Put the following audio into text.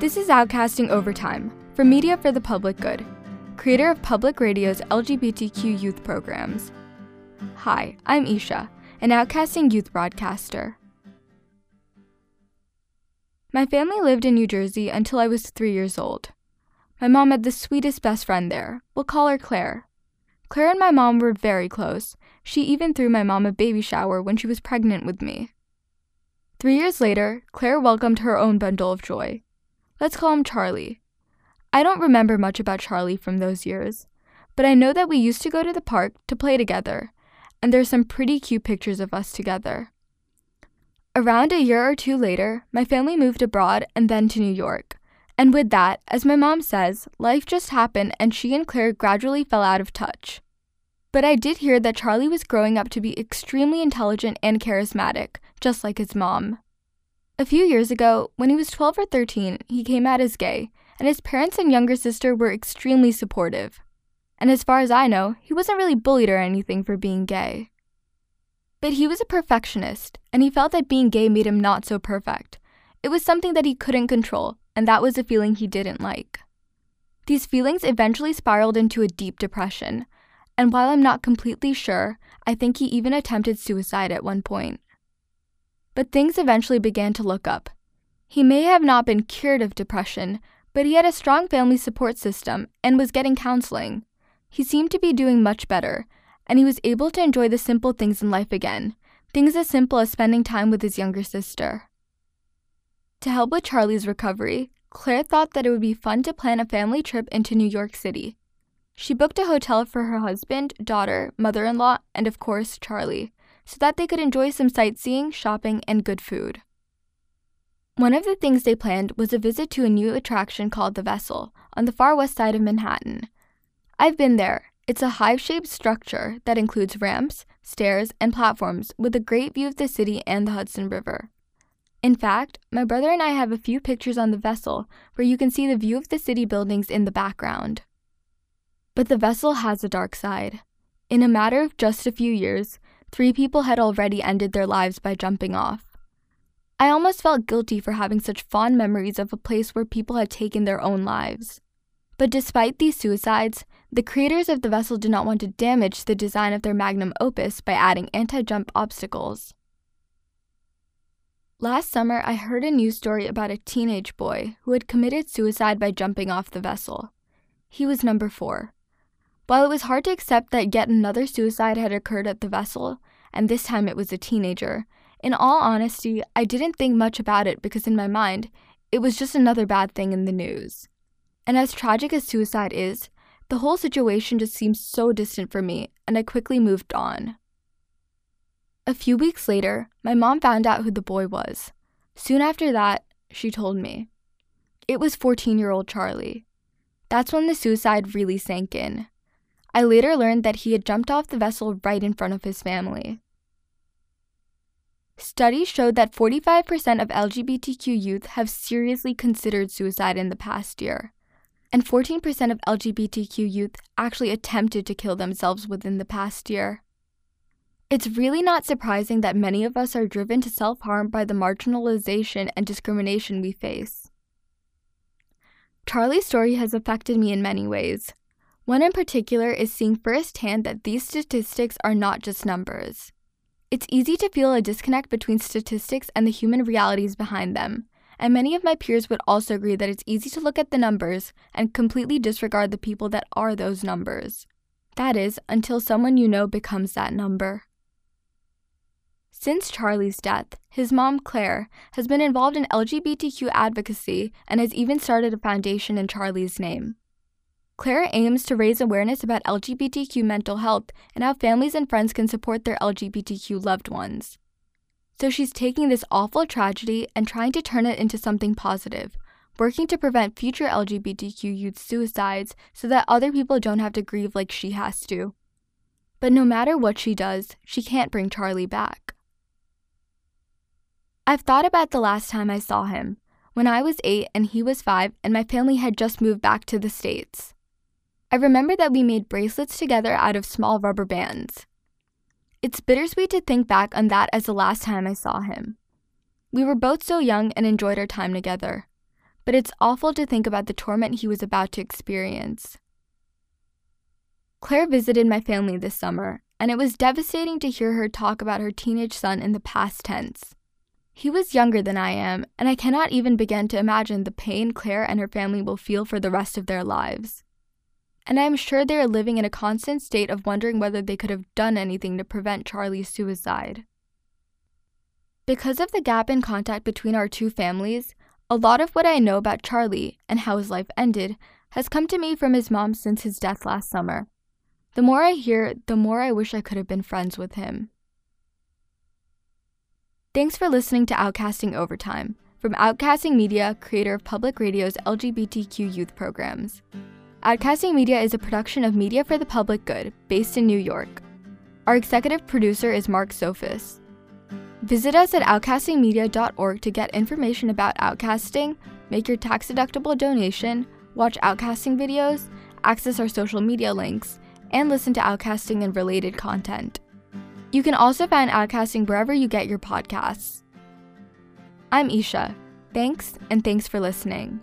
This is Outcasting Overtime from Media for the Public Good, creator of Public Radio's LGBTQ youth programs. Hi, I'm Isha, an outcasting youth broadcaster. My family lived in New Jersey until I was three years old. My mom had the sweetest best friend there. We'll call her Claire. Claire and my mom were very close. She even threw my mom a baby shower when she was pregnant with me. Three years later, Claire welcomed her own bundle of joy. Let's call him Charlie. I don't remember much about Charlie from those years, but I know that we used to go to the park to play together, and there's some pretty cute pictures of us together. Around a year or two later, my family moved abroad and then to New York. And with that, as my mom says, life just happened and she and Claire gradually fell out of touch. But I did hear that Charlie was growing up to be extremely intelligent and charismatic, just like his mom. A few years ago, when he was 12 or 13, he came out as gay, and his parents and younger sister were extremely supportive. And as far as I know, he wasn't really bullied or anything for being gay. But he was a perfectionist, and he felt that being gay made him not so perfect. It was something that he couldn't control, and that was a feeling he didn't like. These feelings eventually spiraled into a deep depression, and while I'm not completely sure, I think he even attempted suicide at one point. But things eventually began to look up. He may have not been cured of depression, but he had a strong family support system and was getting counseling. He seemed to be doing much better, and he was able to enjoy the simple things in life again, things as simple as spending time with his younger sister. To help with Charlie's recovery, Claire thought that it would be fun to plan a family trip into New York City. She booked a hotel for her husband, daughter, mother in law, and of course, Charlie so that they could enjoy some sightseeing, shopping, and good food. One of the things they planned was a visit to a new attraction called the Vessel on the far west side of Manhattan. I've been there. It's a hive shaped structure that includes ramps, stairs, and platforms with a great view of the city and the Hudson River. In fact, my brother and I have a few pictures on the vessel where you can see the view of the city buildings in the background. But the vessel has a dark side. In a matter of just a few years, Three people had already ended their lives by jumping off. I almost felt guilty for having such fond memories of a place where people had taken their own lives. But despite these suicides, the creators of the vessel did not want to damage the design of their magnum opus by adding anti jump obstacles. Last summer, I heard a news story about a teenage boy who had committed suicide by jumping off the vessel. He was number four. While it was hard to accept that yet another suicide had occurred at the vessel, and this time it was a teenager, in all honesty, I didn't think much about it because in my mind, it was just another bad thing in the news. And as tragic as suicide is, the whole situation just seemed so distant for me, and I quickly moved on. A few weeks later, my mom found out who the boy was. Soon after that, she told me. It was 14 year old Charlie. That's when the suicide really sank in. I later learned that he had jumped off the vessel right in front of his family. Studies showed that 45% of LGBTQ youth have seriously considered suicide in the past year, and 14% of LGBTQ youth actually attempted to kill themselves within the past year. It's really not surprising that many of us are driven to self harm by the marginalization and discrimination we face. Charlie's story has affected me in many ways, one in particular is seeing firsthand that these statistics are not just numbers. It's easy to feel a disconnect between statistics and the human realities behind them, and many of my peers would also agree that it's easy to look at the numbers and completely disregard the people that are those numbers. That is, until someone you know becomes that number. Since Charlie's death, his mom, Claire, has been involved in LGBTQ advocacy and has even started a foundation in Charlie's name. Claire aims to raise awareness about LGBTQ mental health and how families and friends can support their LGBTQ loved ones. So she's taking this awful tragedy and trying to turn it into something positive, working to prevent future LGBTQ youth suicides so that other people don't have to grieve like she has to. But no matter what she does, she can't bring Charlie back. I've thought about the last time I saw him, when I was eight and he was five, and my family had just moved back to the States. I remember that we made bracelets together out of small rubber bands. It's bittersweet to think back on that as the last time I saw him. We were both so young and enjoyed our time together. but it's awful to think about the torment he was about to experience. Claire visited my family this summer, and it was devastating to hear her talk about her teenage son in the past tense. He was younger than I am, and I cannot even begin to imagine the pain Claire and her family will feel for the rest of their lives. And I am sure they are living in a constant state of wondering whether they could have done anything to prevent Charlie's suicide. Because of the gap in contact between our two families, a lot of what I know about Charlie and how his life ended has come to me from his mom since his death last summer. The more I hear, the more I wish I could have been friends with him. Thanks for listening to Outcasting Overtime from Outcasting Media, creator of Public Radio's LGBTQ youth programs. Outcasting Media is a production of Media for the Public Good, based in New York. Our executive producer is Marc Sophos. Visit us at outcastingmedia.org to get information about outcasting, make your tax deductible donation, watch outcasting videos, access our social media links, and listen to outcasting and related content. You can also find outcasting wherever you get your podcasts. I'm Isha. Thanks, and thanks for listening.